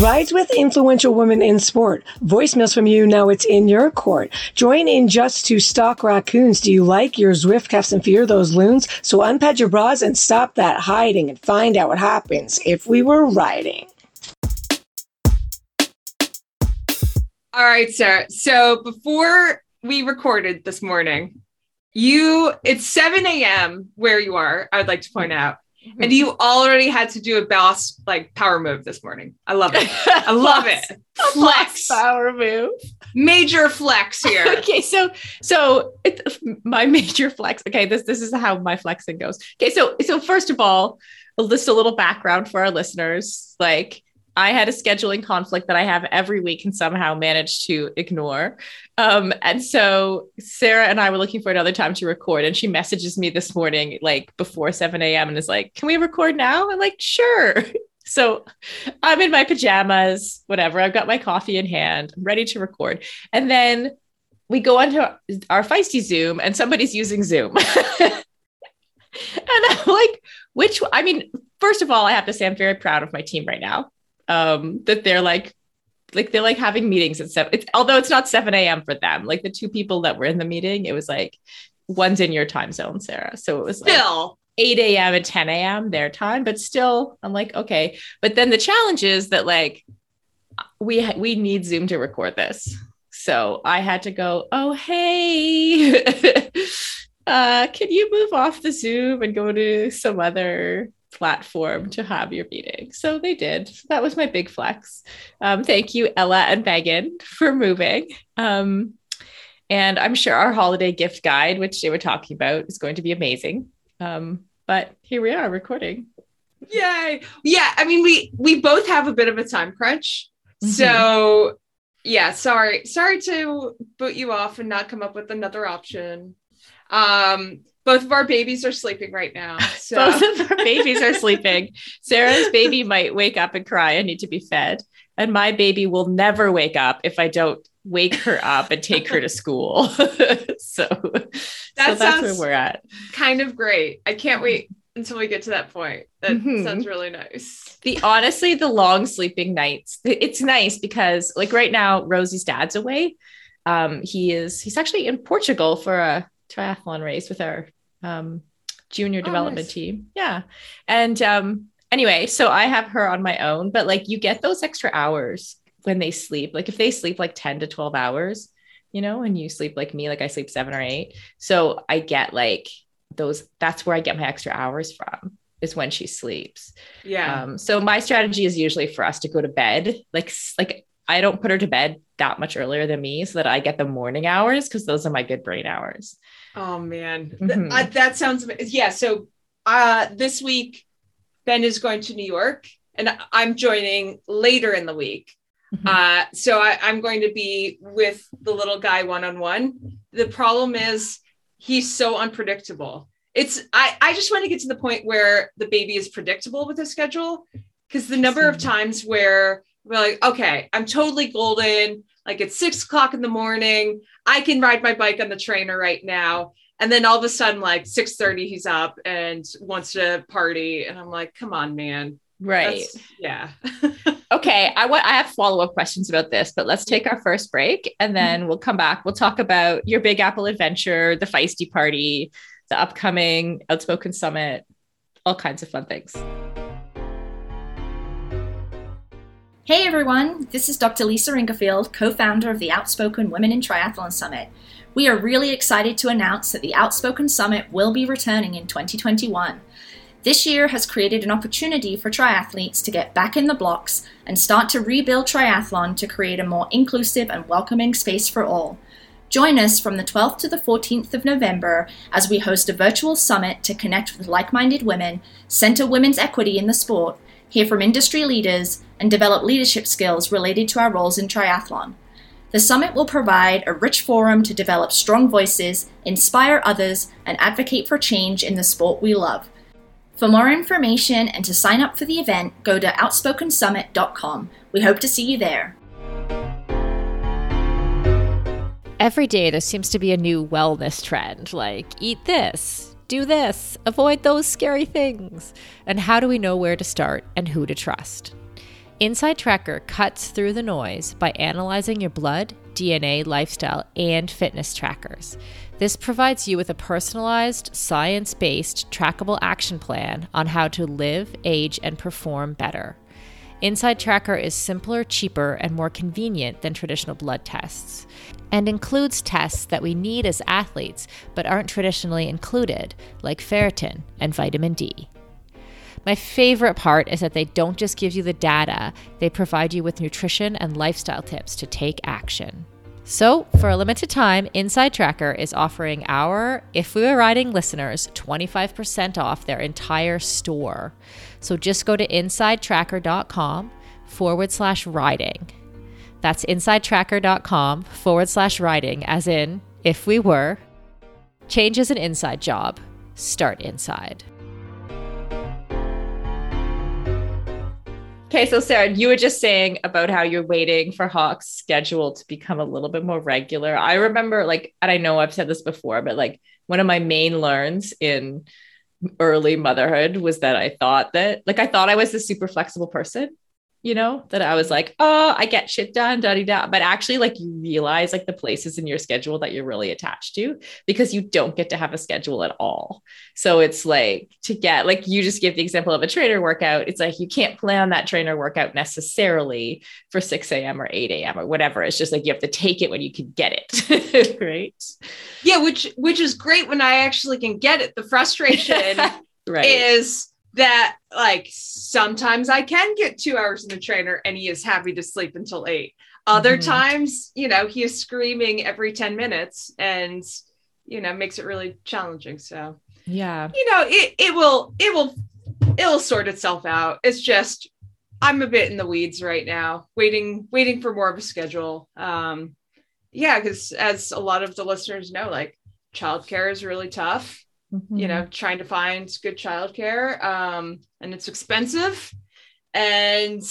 Rides with influential women in sport. Voicemails from you. Now it's in your court. Join in just to stalk raccoons. Do you like your Zwift cuffs and fear those loons? So unpad your bras and stop that hiding and find out what happens if we were riding. All right, Sarah. So before we recorded this morning, you it's 7 a.m. where you are, I would like to point out. Mm-hmm. And you already had to do a boss like power move this morning. I love it. I love it. Flex power move. Major flex here. okay, so so it, my major flex. Okay, this this is how my flexing goes. Okay, so so first of all, just a little background for our listeners. Like I had a scheduling conflict that I have every week and somehow managed to ignore. Um, and so Sarah and I were looking for another time to record, and she messages me this morning, like before 7 a.m., and is like, Can we record now? I'm like, Sure. So I'm in my pajamas, whatever. I've got my coffee in hand, I'm ready to record. And then we go onto our feisty Zoom, and somebody's using Zoom. and I'm like, which, I mean, first of all, I have to say, I'm very proud of my team right now um, that they're like like they're like having meetings at seven. It's, although it's not seven a.m. for them. Like the two people that were in the meeting, it was like one's in your time zone, Sarah. So it was like still 8 a.m. and 10 a.m. their time, but still, I'm like, okay. But then the challenge is that like we ha- we need Zoom to record this. So I had to go, oh hey, uh, can you move off the Zoom and go to some other platform to have your meeting. So they did. That was my big flex. Um, thank you, Ella and Megan, for moving. Um, and I'm sure our holiday gift guide, which they were talking about, is going to be amazing. Um, but here we are recording. Yay! Yeah, I mean, we we both have a bit of a time crunch, mm-hmm. so yeah. Sorry, sorry to boot you off and not come up with another option. Um, both of our babies are sleeping right now. So. both of our babies are sleeping. Sarah's baby might wake up and cry I need to be fed. And my baby will never wake up if I don't wake her up and take her to school. so, that so that's where we're at. Kind of great. I can't wait until we get to that point. That mm-hmm. sounds really nice. The honestly, the long sleeping nights. It's nice because like right now, Rosie's dad's away. Um, he is he's actually in Portugal for a triathlon race with our um, junior oh, development nice. team. Yeah. And um, anyway, so I have her on my own, but like you get those extra hours when they sleep. Like if they sleep like 10 to 12 hours, you know, and you sleep like me, like I sleep seven or eight. So I get like those, that's where I get my extra hours from is when she sleeps. Yeah. Um, so my strategy is usually for us to go to bed. Like, like I don't put her to bed that much earlier than me so that I get the morning hours because those are my good brain hours. Oh man, mm-hmm. uh, that sounds yeah. So uh, this week, Ben is going to New York, and I'm joining later in the week. Mm-hmm. Uh, so I, I'm going to be with the little guy one on one. The problem is he's so unpredictable. It's I I just want to get to the point where the baby is predictable with his schedule because the number of times where we're like, okay, I'm totally golden. Like it's six o'clock in the morning. I can ride my bike on the trainer right now. And then all of a sudden, like 6:30, he's up and wants to party. And I'm like, come on, man. Right. That's, yeah. okay. I want I have follow-up questions about this, but let's take our first break and mm-hmm. then we'll come back. We'll talk about your big apple adventure, the feisty party, the upcoming outspoken summit, all kinds of fun things. Hey everyone, this is Dr. Lisa Ingarfield, co founder of the Outspoken Women in Triathlon Summit. We are really excited to announce that the Outspoken Summit will be returning in 2021. This year has created an opportunity for triathletes to get back in the blocks and start to rebuild triathlon to create a more inclusive and welcoming space for all. Join us from the 12th to the 14th of November as we host a virtual summit to connect with like minded women, center women's equity in the sport, hear from industry leaders, and develop leadership skills related to our roles in triathlon. The summit will provide a rich forum to develop strong voices, inspire others, and advocate for change in the sport we love. For more information and to sign up for the event, go to outspokensummit.com. We hope to see you there. Every day there seems to be a new wellness trend like eat this, do this, avoid those scary things. And how do we know where to start and who to trust? Inside Tracker cuts through the noise by analyzing your blood, DNA, lifestyle, and fitness trackers. This provides you with a personalized, science based, trackable action plan on how to live, age, and perform better. Inside Tracker is simpler, cheaper, and more convenient than traditional blood tests, and includes tests that we need as athletes but aren't traditionally included, like ferritin and vitamin D. My favorite part is that they don't just give you the data, they provide you with nutrition and lifestyle tips to take action. So, for a limited time, Inside Tracker is offering our If We Were Riding listeners 25% off their entire store. So just go to insidetracker.com forward slash riding. That's insidetracker.com forward slash writing, as in, if we were. Change is an inside job. Start inside. Okay, so Sarah, you were just saying about how you're waiting for Hawk's schedule to become a little bit more regular. I remember, like, and I know I've said this before, but like one of my main learns in early motherhood was that I thought that, like, I thought I was a super flexible person you know, that I was like, oh, I get shit done, da da. But actually, like you realize like the places in your schedule that you're really attached to because you don't get to have a schedule at all. So it's like to get like you just give the example of a trainer workout. It's like you can't plan that trainer workout necessarily for 6 a.m. or 8 a.m. or whatever. It's just like you have to take it when you can get it. right. Yeah, which which is great when I actually can get it. The frustration right. is that like sometimes I can get two hours in the trainer and he is happy to sleep until eight. Other mm-hmm. times, you know, he is screaming every 10 minutes and, you know, makes it really challenging. So, yeah, you know, it, it will, it will, it'll sort itself out. It's just, I'm a bit in the weeds right now, waiting, waiting for more of a schedule. Um, yeah, because as a lot of the listeners know, like childcare is really tough mm-hmm. you know trying to find good childcare um, and it's expensive. And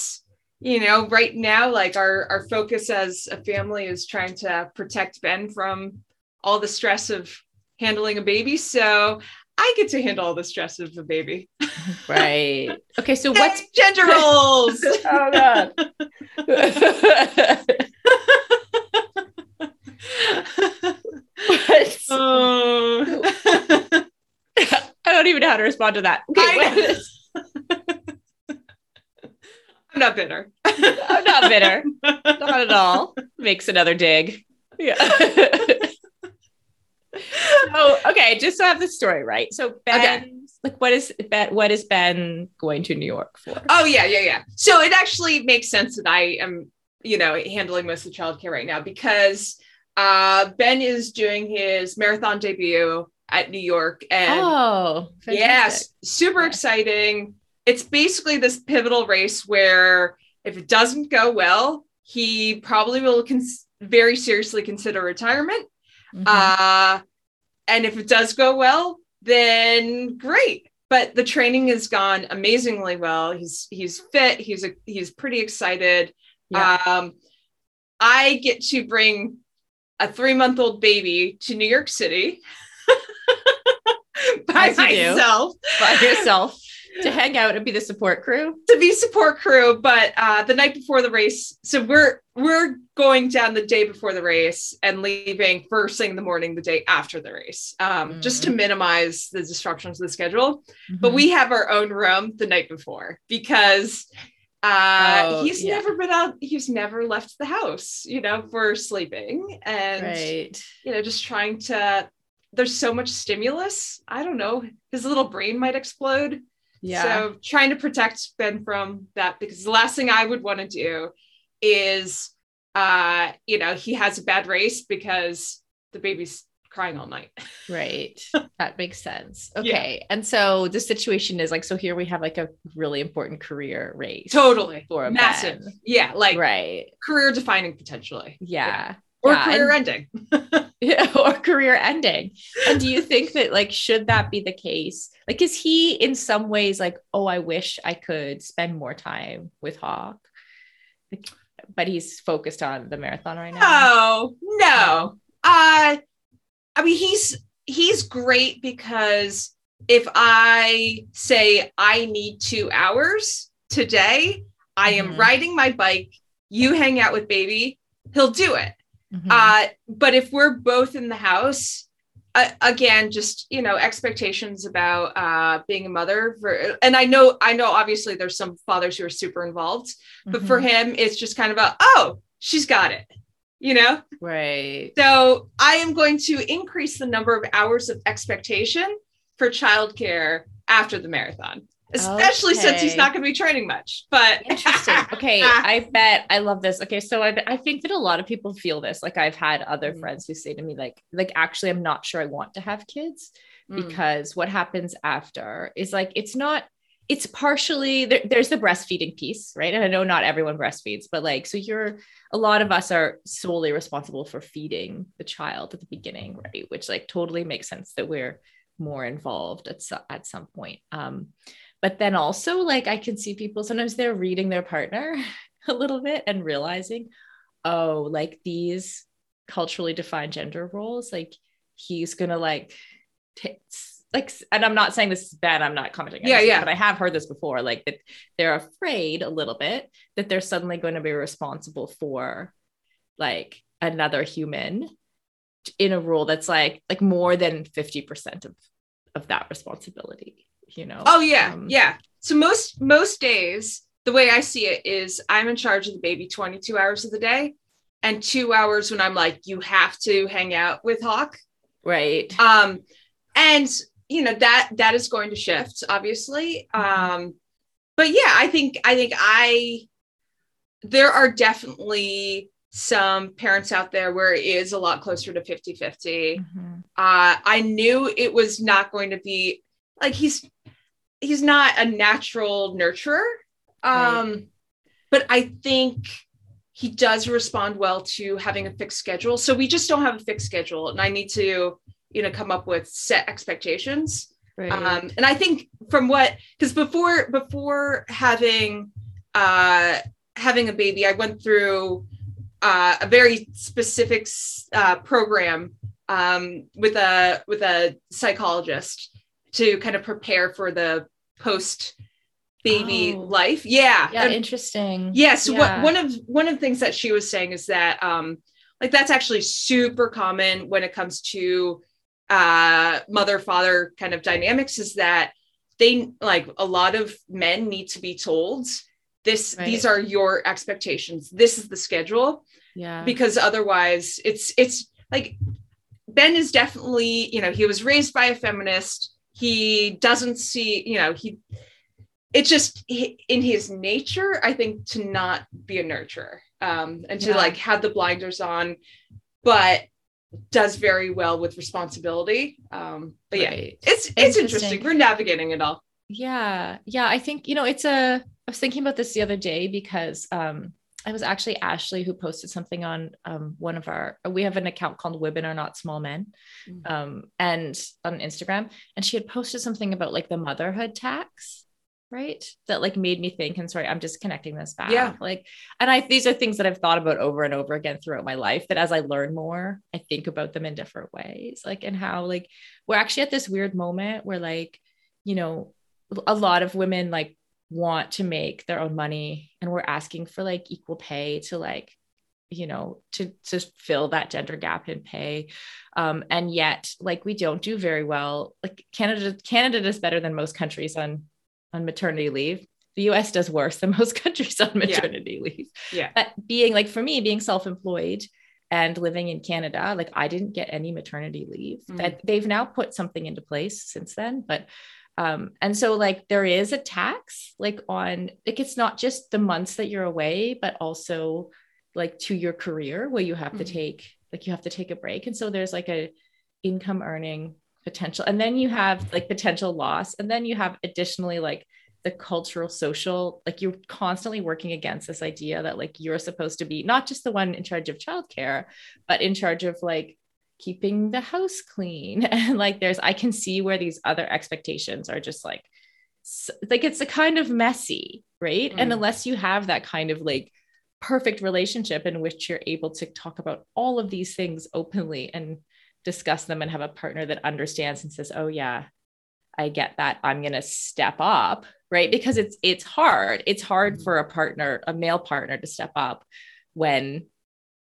you know right now like our our focus as a family is trying to protect ben from all the stress of handling a baby. So i get to handle all the stress of a baby. Right. Okay so what's gender roles! Oh god what? Oh. I don't even know how to respond to that. Okay. I'm not bitter. I'm not bitter. not at all. Makes another dig. Yeah. so okay, just to have the story right. So Ben, okay. like, what is Ben? What is Ben going to New York for? Oh yeah, yeah, yeah. So it actually makes sense that I am, you know, handling most of the childcare right now because uh, Ben is doing his marathon debut at New York. And oh, yes, super yeah. exciting. It's basically this pivotal race where if it doesn't go well, he probably will cons- very seriously consider retirement. Mm-hmm. Uh, and if it does go well, then great. But the training has gone amazingly well. He's he's fit. He's a, he's pretty excited. Yeah. Um, I get to bring a three month old baby to New York City. By myself. by yourself to hang out and be the support crew to be support crew but uh the night before the race so we're we're going down the day before the race and leaving first thing in the morning the day after the race um mm-hmm. just to minimize the disruptions of the schedule mm-hmm. but we have our own room the night before because uh oh, he's yeah. never been out he's never left the house you know for sleeping and right. you know just trying to there's so much stimulus. I don't know. His little brain might explode. Yeah. So trying to protect Ben from that because the last thing I would want to do is uh, you know, he has a bad race because the baby's crying all night. Right. that makes sense. Okay. Yeah. And so the situation is like, so here we have like a really important career race. Totally. For a massive. Ben. Yeah. Like right. career defining potentially. Yeah. yeah. Or yeah. career and, ending. yeah. Or career ending. And do you think that like, should that be the case? Like, is he in some ways like, oh, I wish I could spend more time with Hawk? Like, but he's focused on the marathon right now. No, no. Uh I mean he's he's great because if I say I need 2 hours today, I am mm-hmm. riding my bike, you hang out with baby, he'll do it. Mm-hmm. Uh but if we're both in the house, uh, again just you know expectations about uh, being a mother for, and i know i know obviously there's some fathers who are super involved but mm-hmm. for him it's just kind of a oh she's got it you know right so i am going to increase the number of hours of expectation for childcare after the marathon especially okay. since he's not going to be training much. But interesting. Okay, I bet I love this. Okay, so I, I think that a lot of people feel this. Like I've had other mm. friends who say to me, like, like actually, I'm not sure I want to have kids mm. because what happens after is like it's not. It's partially there, there's the breastfeeding piece, right? And I know not everyone breastfeeds, but like, so you're a lot of us are solely responsible for feeding the child at the beginning, right? Which like totally makes sense that we're more involved at, at some point. Um, but then also, like, I can see people sometimes they're reading their partner a little bit and realizing, oh, like these culturally defined gender roles, like he's gonna like, t- like, and I'm not saying this is bad. I'm not commenting. yeah, yeah. But I have heard this before. Like that they're afraid a little bit that they're suddenly going to be responsible for, like, another human in a role that's like like more than 50% of of that responsibility you know oh yeah um, yeah. So most most days the way i see it is i'm in charge of the baby 22 hours of the day and two hours when i'm like you have to hang out with hawk. Right. Um and you know that that is going to shift obviously. Mm-hmm. um but yeah i think i think i there are definitely some parents out there where it is a lot closer to 50 50 mm-hmm. uh, i knew it was not going to be like he's he's not a natural nurturer. Um, right. but I think he does respond well to having a fixed schedule. So we just don't have a fixed schedule, and I need to, you know, come up with set expectations. Right. Um, and I think from what because before before having uh, having a baby, I went through uh, a very specific uh, program um, with a with a psychologist to kind of prepare for the post baby oh. life. Yeah. Yeah. And, interesting. Yes. Yeah. What, one of one of the things that she was saying is that um like that's actually super common when it comes to uh mother father kind of dynamics is that they like a lot of men need to be told this right. these are your expectations this is the schedule yeah because otherwise it's it's like ben is definitely you know he was raised by a feminist he doesn't see you know he it's just in his nature i think to not be a nurturer um and to yeah. like have the blinders on but does very well with responsibility um but yeah right. it's it's interesting. interesting we're navigating it all yeah yeah i think you know it's a i was thinking about this the other day because um I was actually Ashley who posted something on um, one of our. We have an account called "Women Are Not Small Men," mm-hmm. um, and on Instagram, and she had posted something about like the motherhood tax, right? That like made me think. And sorry, I'm just connecting this back. Yeah. Like, and I these are things that I've thought about over and over again throughout my life. That as I learn more, I think about them in different ways. Like, and how like we're actually at this weird moment where like, you know, a lot of women like want to make their own money and we're asking for like equal pay to like you know to to fill that gender gap in pay. Um and yet like we don't do very well. Like canada canada does better than most countries on on maternity leave. The us does worse than most countries on maternity yeah. leave. Yeah. But being like for me being self-employed and living in canada like i didn't get any maternity leave. Mm. that they've now put something into place since then but um, and so like there is a tax like on like it's not just the months that you're away, but also like to your career where you have mm-hmm. to take like you have to take a break. And so there's like a income earning potential and then you have like potential loss and then you have additionally like the cultural social like you're constantly working against this idea that like you're supposed to be not just the one in charge of childcare but in charge of like keeping the house clean. And like there's i can see where these other expectations are just like like it's a kind of messy right? Mm. and unless you have that kind of like perfect relationship in which you're able to talk about all of these things openly and discuss them and have a partner that understands and says oh yeah i get that. I'm going to step up right? Because it's it's hard. It's hard mm-hmm. for a partner a male partner to step up when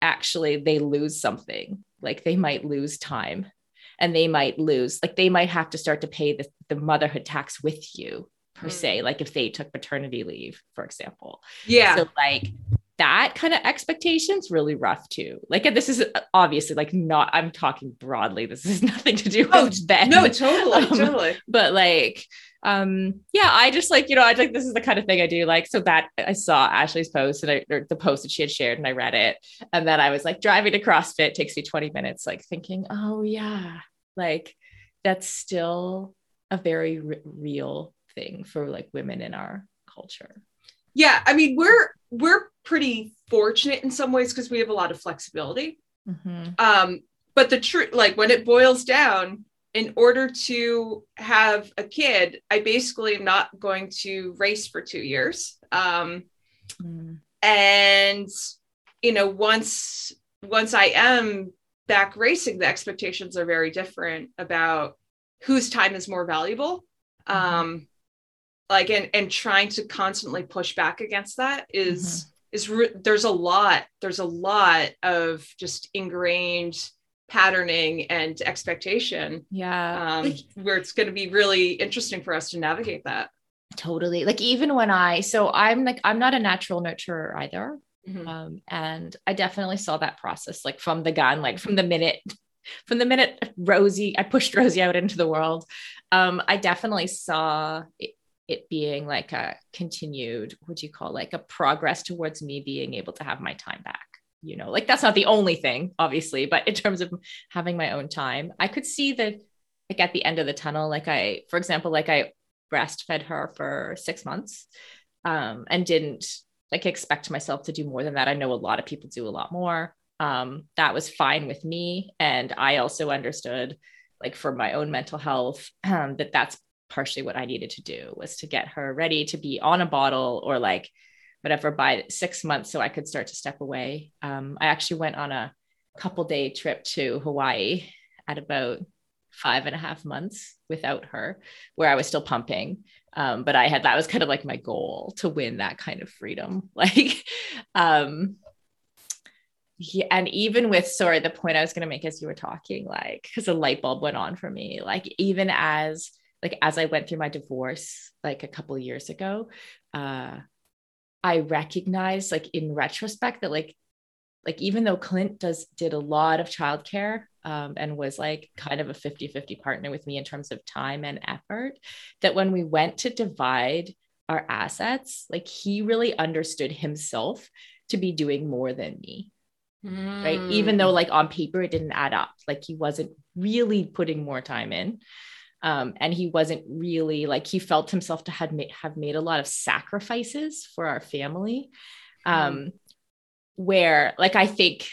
actually they lose something like they might lose time and they might lose like they might have to start to pay the, the motherhood tax with you per mm. se like if they took paternity leave for example yeah so like that kind of expectations really rough too. Like this is obviously like not I'm talking broadly. This is nothing to do oh, with Ben. No, totally, um, totally. But like um yeah, I just like, you know, I like this is the kind of thing I do. Like so that I saw Ashley's post and I or the post that she had shared and I read it. And then I was like driving to CrossFit takes me 20 minutes, like thinking, oh yeah, like that's still a very r- real thing for like women in our culture. Yeah, I mean, we're we're pretty fortunate in some ways because we have a lot of flexibility. Mm-hmm. Um, but the truth, like when it boils down, in order to have a kid, I basically am not going to race for two years. Um, mm. And you know, once once I am back racing, the expectations are very different about whose time is more valuable. Mm-hmm. Um, like and and trying to constantly push back against that is mm-hmm. is re- there's a lot there's a lot of just ingrained patterning and expectation yeah um, where it's going to be really interesting for us to navigate that totally like even when i so i'm like i'm not a natural nurturer either mm-hmm. um, and i definitely saw that process like from the gun like from the minute from the minute rosie i pushed rosie out into the world um, i definitely saw it, it being like a continued what do you call like a progress towards me being able to have my time back you know? Like that's not the only thing obviously but in terms of having my own time i could see that like at the end of the tunnel like i for example like i breastfed her for six months um, and didn't like expect myself to do more than that. I know a lot of people do a lot more. Um, that was fine with me. And i also understood like for my own mental health um, that that's partially what I needed to do was to get her ready to be on a bottle or like whatever by six months so I could start to step away. Um, I actually went on a couple day trip to Hawaii at about five and a half months without her, where I was still pumping. Um, but I had that was kind of like my goal to win that kind of freedom. Like, um, yeah, and even with sorry, the point I was going to make as you were talking, like, because a light bulb went on for me, like, even as like as I went through my divorce like a couple years ago, uh, I recognized like in retrospect that like like even though Clint does did a lot of childcare um, and was like kind of a 50-50 partner with me in terms of time and effort, that when we went to divide our assets, like he really understood himself to be doing more than me. Mm. Right. Even though like on paper it didn't add up. Like he wasn't really putting more time in um, and he wasn't really like he felt himself to have made, have made a lot of sacrifices for our family um, mm. where like i think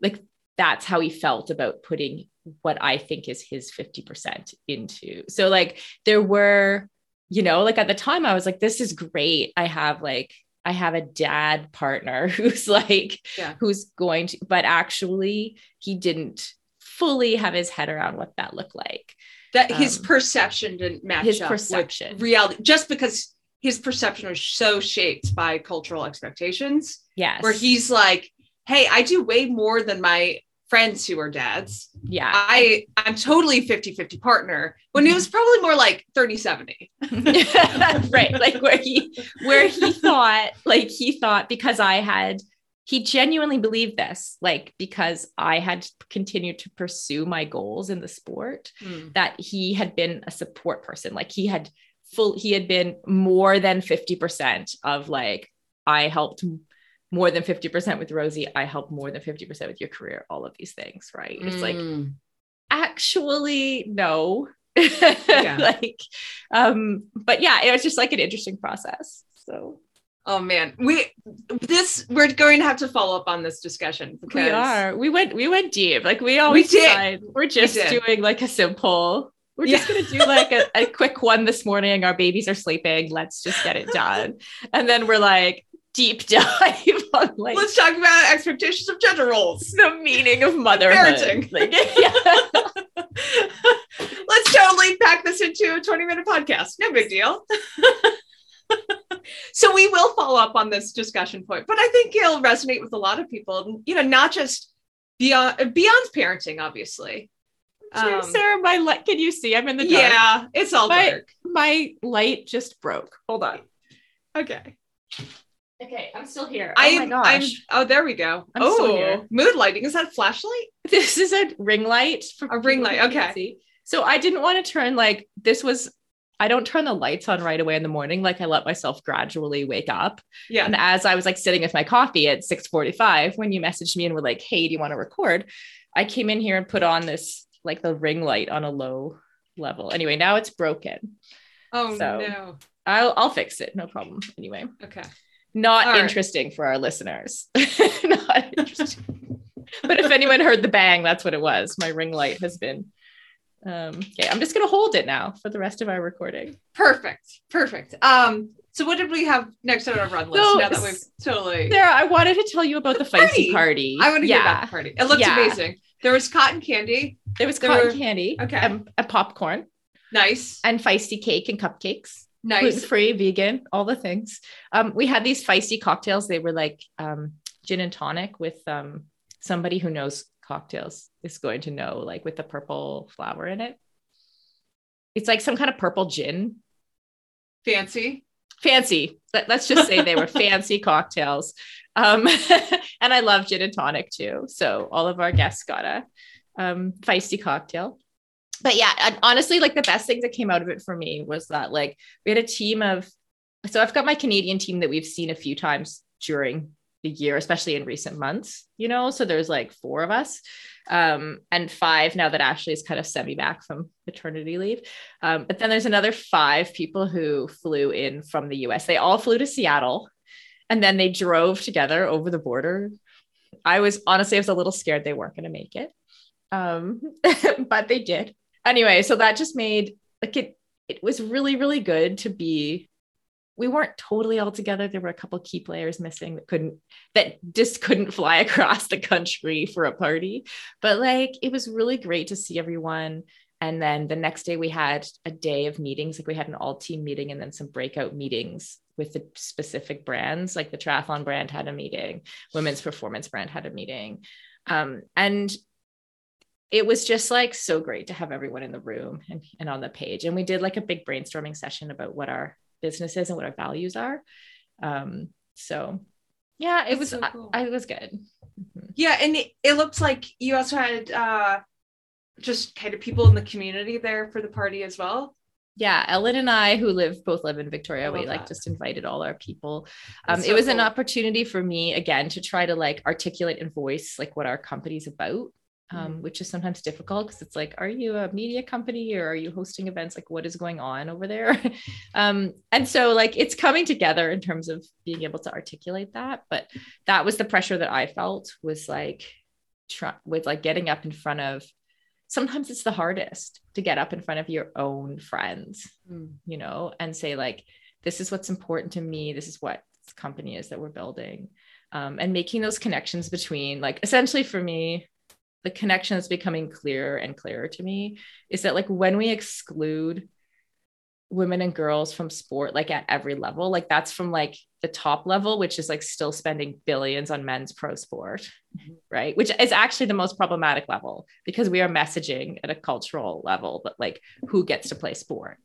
like that's how he felt about putting what i think is his 50% into so like there were you know like at the time i was like this is great i have like i have a dad partner who's like yeah. who's going to but actually he didn't fully have his head around what that looked like that his um, perception didn't match his perception. reality just because his perception was so shaped by cultural expectations yes. where he's like hey i do way more than my friends who are dads. Yeah. I i'm totally 50 50 partner when it was probably more like 30 70 right like where he where he thought like he thought because i had he genuinely believed this like because i had continued to pursue my goals in the sport mm. that he had been a support person like he had full he had been more than 50% of like i helped more than 50% with rosie i helped more than 50% with your career all of these things right mm. it's like hmm. Actually, no. Yeah. like, um, but yeah, it was just like an interesting process. So Oh man, we this we're going to have to follow up on this discussion because we are. We went we went deep. Like we always we did. We're just we doing like a simple. We're yeah. just gonna do like a, a quick one this morning. Our babies are sleeping. Let's just get it done. And then we're like deep dive on like let's talk about expectations of gender roles, the meaning of motherhood. Like, let's totally pack this into a 20 minute podcast. No big deal so we will follow up on this discussion point, but I think it'll resonate with a lot of people. You know, not just beyond beyond parenting, obviously. Um, Sarah, my light. Can you see? I'm in the dark. Yeah, it's all my, dark. My light just broke. Hold on. Okay. Okay, I'm still here. Oh I, my gosh. I'm, oh, there we go. I'm oh, mood lighting. Is that a flashlight? This is a ring light. a ring light. Okay. So I didn't want to turn like this was I don't turn the lights on right away in the morning. Like I let myself gradually wake up. Yeah. And as I was like sitting with my coffee at 645, when you messaged me and were like, hey, do you want to record? I came in here and put on this like the ring light on a low level. Anyway, now it's broken. Oh so no. I'll I'll fix it. No problem. Anyway. Okay. Not All interesting right. for our listeners. Not interesting. but if anyone heard the bang, that's what it was. My ring light has been um, okay, I'm just gonna hold it now for the rest of our recording. Perfect, perfect. Um, so what did we have next on our run list? So, now that we've totally Sarah, I wanted to tell you about the, the feisty party. party. I want to yeah. hear about the party. It looked yeah. amazing. There was cotton candy. There was there cotton were... candy. Okay. And, and popcorn. Nice. And feisty cake and cupcakes. Nice. Gluten-free, vegan, all the things. Um, we had these feisty cocktails. They were like um, gin and tonic with um, somebody who knows cocktails is going to know, like with the purple flower in it. It's like some kind of purple gin. Fancy. Fancy. Let, us just say they were fancy cocktails. Um, and I love gin and tonic too. So all of our guests got a um, feisty cocktail. But yeah, honestly, like the best thing that came out of it for me was that like we had a team of, so I've got my Canadian team that we've seen a few times during the year, especially in recent months, you know? So there's like four of us um, and five now that Ashley is kind of semi back from maternity leave. Um, but then there's another five people who flew in from the US. They all flew to Seattle and then they drove together over the border. I was honestly, I was a little scared they weren't going to make it. Um, but they did. Anyway, so that just made like it, it was really, really good to be we weren't totally all together. There were a couple key players missing that couldn't, that just couldn't fly across the country for a party. But like, it was really great to see everyone. And then the next day we had a day of meetings. Like we had an all team meeting and then some breakout meetings with the specific brands. Like the triathlon brand had a meeting, women's performance brand had a meeting. Um, and it was just like so great to have everyone in the room and, and on the page. And we did like a big brainstorming session about what our businesses and what our values are. Um, so yeah, it That's was so cool. I, I, was good. Mm-hmm. Yeah, and it, it looks like you also had uh, just kind of people in the community there for the party as well. Yeah, Ellen and I, who live both live in Victoria, we like that. just invited all our people. Um, so it was cool. an opportunity for me again to try to like articulate and voice like what our company's about um, mm-hmm. which is sometimes difficult because it's like, are you a media company or are you hosting events? Like, what is going on over there? um, and so, like, it's coming together in terms of being able to articulate that. But that was the pressure that I felt was like, try- with like getting up in front of. Sometimes it's the hardest to get up in front of your own friends, mm. you know, and say like, this is what's important to me. This is what this company is that we're building. Um, and making those connections between like essentially for me the connection that's becoming clearer and clearer to me is that like when we exclude women and girls from sport like at every level like that's from like the top level which is like still spending billions on men's pro sport mm-hmm. right which is actually the most problematic level because we are messaging at a cultural level but like who gets to play sport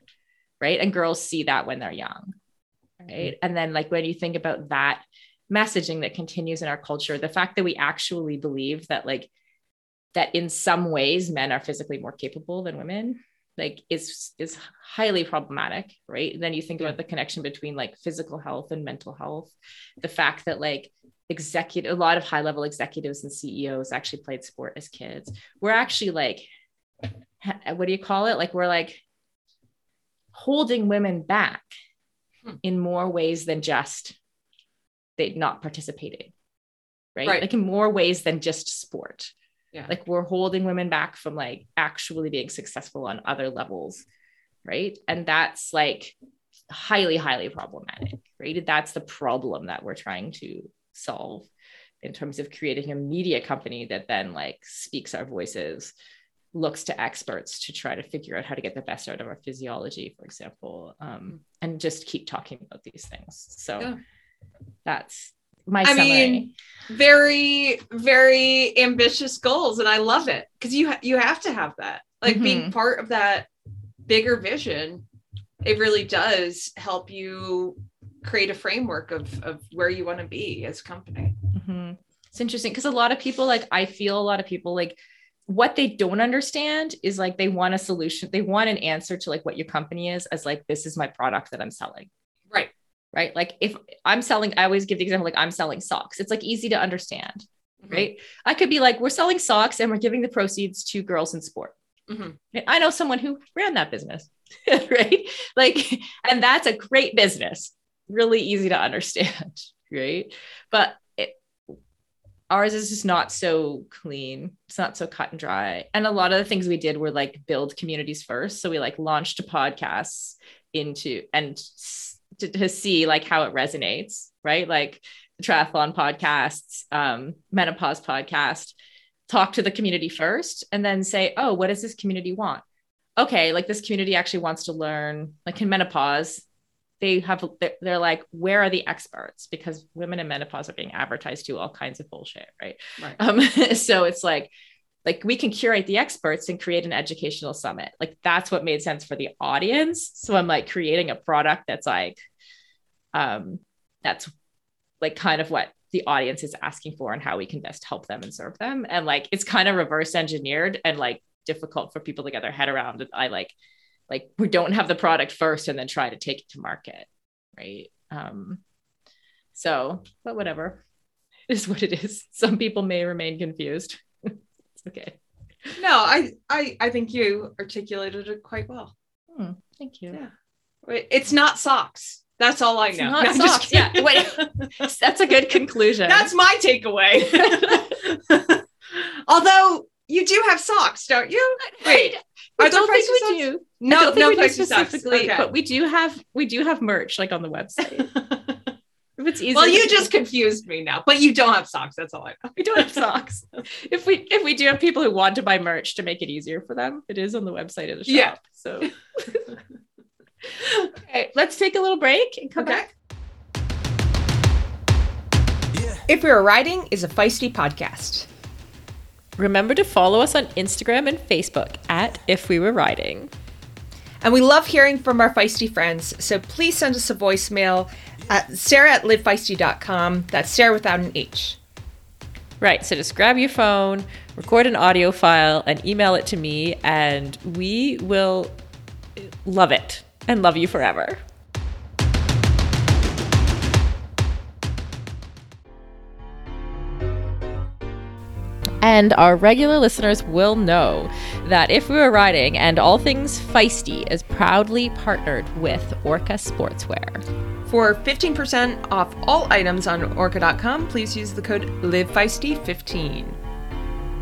right and girls see that when they're young right mm-hmm. and then like when you think about that messaging that continues in our culture the fact that we actually believe that like that in some ways men are physically more capable than women like is is highly problematic right and then you think yeah. about the connection between like physical health and mental health the fact that like executive a lot of high level executives and ceos actually played sport as kids we're actually like what do you call it? Like we're like holding women back hmm. in more ways than just they not participating. Right? right? Like in more ways than just sport. Yeah. Like we're holding women back from like actually being successful on other levels. Right. And that's like highly, highly problematic. Right. That's the problem that we're trying to solve in terms of creating a media company that then like speaks our voices looks to experts to try to figure out how to get the best out of our physiology for example um, and just keep talking about these things so yeah. that's my I summary. mean, very, very ambitious goals, and I love it because you ha- you have to have that. Like mm-hmm. being part of that bigger vision, it really does help you create a framework of of where you want to be as a company. Mm-hmm. It's interesting because a lot of people, like I feel, a lot of people like what they don't understand is like they want a solution they want an answer to like what your company is as like this is my product that i'm selling right? Like if I'm selling, I always give the example like I'm selling socks. It's like easy to understand, mm-hmm. right? I could be like, we're selling socks and we're giving the proceeds to girls in sport. Mm-hmm. I know someone who ran that business, right? Like, and that's a great business, really easy to understand, right? But it, ours is just not so clean. It's not so cut and dry. And a lot of the things we did were like build communities first. So we like launched a podcast into and to, to see like how it resonates, right? Like triathlon podcasts, um, menopause podcast, talk to the community first and then say, oh, what does this community want? Okay, like this community actually wants to learn, like in menopause, they have they're like where are the experts because women in menopause are being advertised to all kinds of bullshit right, right. Um, so it's like like we can curate the experts and create an educational summit. Like that's what made sense for the audience. So i'm like creating a product that's like um that's like kind of what the audience is asking for and how we can best help them and serve them. And like it's kind of reverse engineered and like difficult for people to get their head around i like like we don't have the product first and then try to take it to market right? Um so but whatever. It is what it is. Some people may remain confused okay. No, I, I, I think you articulated it quite well. Hmm, thank you. Yeah. It's not socks. That's all I know. Not no, socks. Yeah. Wait, that's a good conclusion. That's my takeaway. Although you do have socks, don't you? Wait, I don't think we socks? do. No, no, we do specifically, okay. but we do have we do have merch like on the website. If it's easy. Well, you just confused me now, but you don't have socks. That's all I know. We don't have socks. if we if we do have people who want to buy merch to make it easier for them, it is on the website of the shop. Yeah. So okay, let's take a little break and come okay. back. If We Were Riding is a feisty podcast. Remember to follow us on Instagram and Facebook at If We Were Riding. And we love hearing from our feisty friends, so please send us a voicemail at Sarah at livefeisty.com. That's Sarah without an H. Right. So just grab your phone, record an audio file, and email it to me, and we will love it and love you forever. And our regular listeners will know that If We Were Riding and All Things Feisty is proudly partnered with Orca Sportswear. For 15% off all items on orca.com, please use the code LiveFeisty15.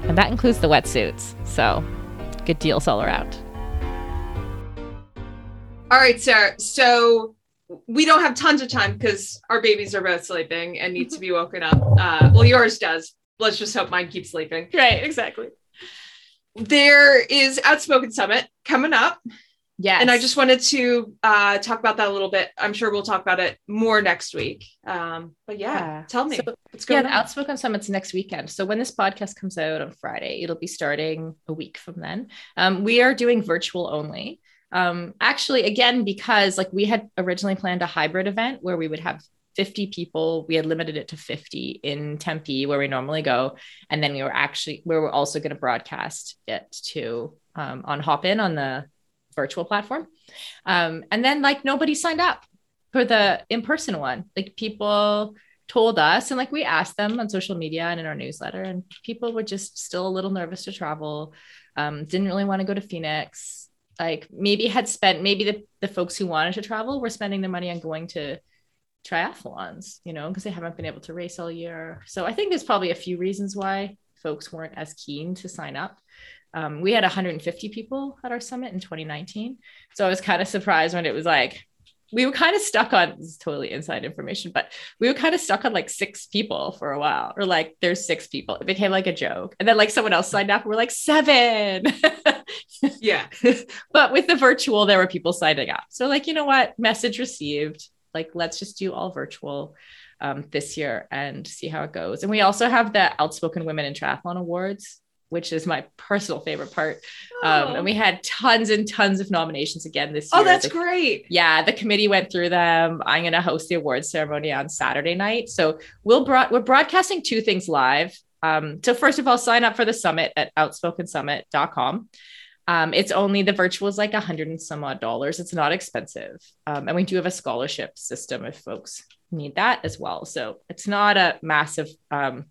And that includes the wetsuits. So, good deals all around. All right, Sarah. So, we don't have tons of time because our babies are both sleeping and need to be woken up. Uh, well, yours does. Let's just hope mine keeps sleeping. Right, exactly. There is Outspoken Summit coming up. Yeah. And I just wanted to uh, talk about that a little bit. I'm sure we'll talk about it more next week. Um, but yeah, yeah. tell me so, what's going yeah, on. The Outspoken Summit's next weekend. So when this podcast comes out on Friday, it'll be starting a week from then. Um, we are doing virtual only. Um, actually, again, because like we had originally planned a hybrid event where we would have 50 people. We had limited it to 50 in Tempe, where we normally go. And then we were actually, we were also going to broadcast it to um, on Hopin on the virtual platform. Um, and then like nobody signed up for the in-person one. Like people told us and like we asked them on social media and in our newsletter and people were just still a little nervous to travel. Um, didn't really want to go to Phoenix. Like maybe had spent maybe the, the folks who wanted to travel were spending their money on going to triathlons, you know, because they haven't been able to race all year. So I think there's probably a few reasons why folks weren't as keen to sign up. Um, we had 150 people at our summit in 2019. So I was kind of surprised when it was like, we were kind of stuck on this is totally inside information, but we were kind of stuck on like six people for a while, or like there's six people. It became like a joke. And then like someone else signed up, and we're like seven. yeah. but with the virtual, there were people signing up. So, like, you know what? Message received. Like, let's just do all virtual um, this year and see how it goes. And we also have the Outspoken Women in Triathlon Awards which is my personal favorite part. Oh. Um, and we had tons and tons of nominations again this oh, year. Oh, that's the, great. Yeah, the committee went through them. I'm going to host the awards ceremony on Saturday night. So we'll broad- we're broadcasting two things live. Um, so first of all, sign up for the summit at outspokensummit.com. Um, it's only the virtual is like a hundred and some odd dollars. It's not expensive. Um, and we do have a scholarship system if folks need that as well. So it's not a massive um,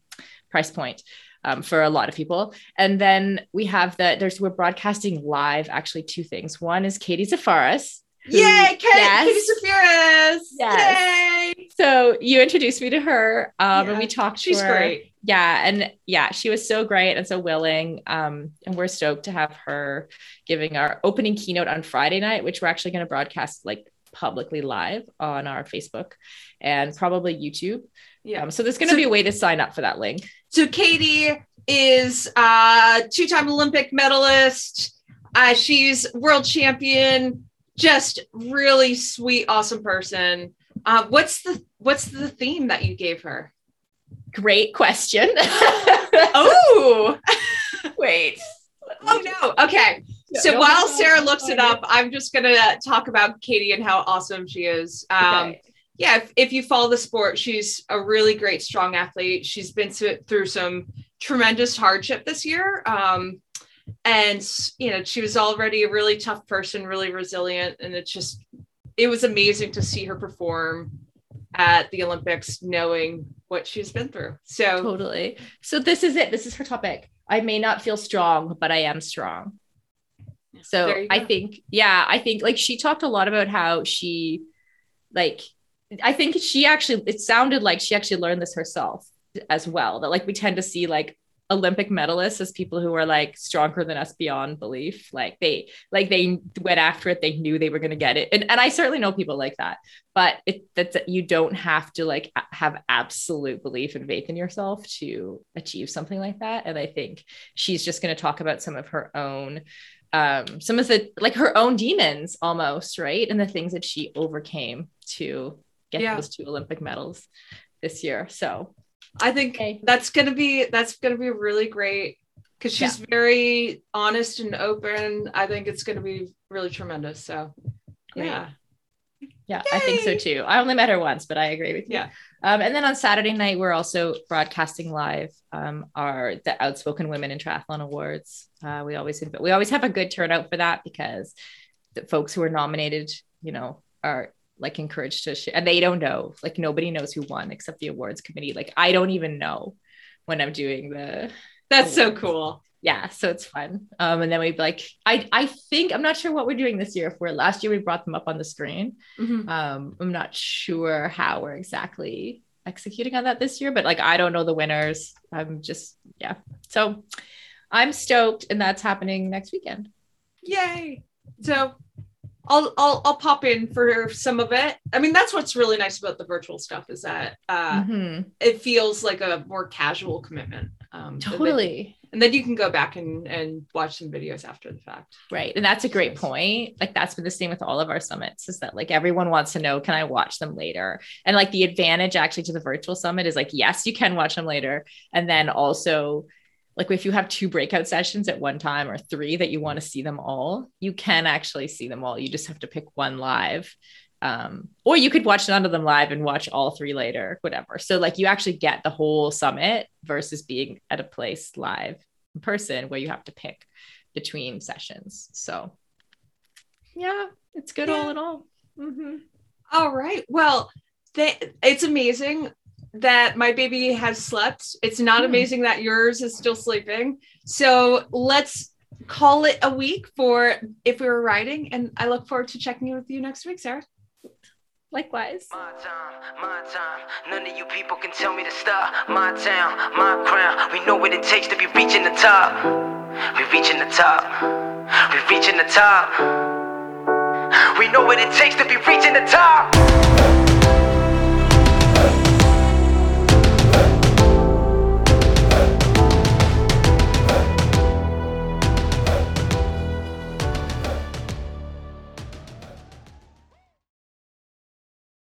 price point um, for a lot of people. And then we have that there's we're broadcasting live actually two things. One is Katie Zaferes. Who, Yay, Kate, yes, Katie Zaferes. Yes. Yay. So you introduced me to her um, yeah, and we talked She's her. great. Yeah. And yeah, she was so great and so willing. Um, and we're stoked to have her giving our opening keynote on Friday night, which we're actually going to broadcast like publicly live on our Facebook and probably YouTube. Yeah. Um, so there's going to so, be a way to sign up for that link. So Katie is a two-time Olympic medalist. Uh, she's world champion. Just really sweet, awesome person. Uh, what's the what's the theme that you gave her? Great question. oh, wait. Oh no. Okay. So while Sarah looks it up, I'm just gonna talk about Katie and how awesome she is. Um, okay yeah, if, if you follow the sport, she's a really great, strong athlete. She's been through some tremendous hardship this year. Um, and, you know, she was already a really tough person, really resilient. And it's just, it was amazing to see her perform at the Olympics, knowing what she's been through. So, totally. So, this is it. This is her topic. I may not feel strong, but I am strong. So, I think, yeah, I think like she talked a lot about how she, like, I think she actually, it sounded like she actually learned this herself as well. That like we tend to see like Olympic medalists as people who are like stronger than us beyond belief. Like they, like they went after it. They knew they were going to get it. And, and I certainly know people like that, but it, that you don't have to like have absolute belief and faith in yourself to achieve something like that. And I think she's just going to talk about some of her own um, some of the like her own demons almost right and the things that she overcame to get yeah. those two Olympic medals this year. So I think okay. that's gonna be that's gonna be really great because she's yeah. very honest and open. I think it's gonna be really tremendous. So great. yeah. Yeah, Yay! I think so too. I only met her once, but I agree with you. Yeah. Um, and then on Saturday night, we're also broadcasting live um, our the Outspoken Women in Triathlon Awards. Uh, we always we always have a good turnout for that because the folks who are nominated, you know, are like encouraged to share and they don't know like nobody knows who won except the awards committee like i don't even know when i'm doing the that's so cool yeah so it's fun um and then we'd like i i think i'm not sure what we're doing this year if we're last year we brought them up on the screen mm-hmm. um i'm not sure how we're exactly executing on that this year but like i don't know the winners i'm just yeah so i'm stoked and that's happening next weekend yay so I'll I'll I'll pop in for some of it. I mean, that's what's really nice about the virtual stuff is that uh, mm-hmm. it feels like a more casual commitment. Um, totally. And then, you can go back and and watch some videos after the fact. Right, and that's a great point. Like that's been the same with all of our summits. Is that like everyone wants to know, can I watch them later? And like the advantage actually to the virtual summit is like, yes, you can watch them later, and then also like if you have two breakout sessions at one time or three that you want to see them all, you can actually see them all. You just have to pick one live. Um, or you could watch none of them live and watch all three later, whatever. So like you actually get the whole summit versus being at a place live in person where you have to pick between sessions. So yeah, it's good yeah. all in all. Mm-hmm. all right. Well, they, it's amazing that my baby has slept. It's not mm. amazing that yours is still sleeping. So let's call it a week for if we were riding. And I look forward to checking in with you next week, Sarah. Likewise. My time, my time. None of you people can tell me to stop. My town, my crown. We know what it takes to be reaching the top. We reaching the top. We reaching the top. We know what it takes to be reaching the top.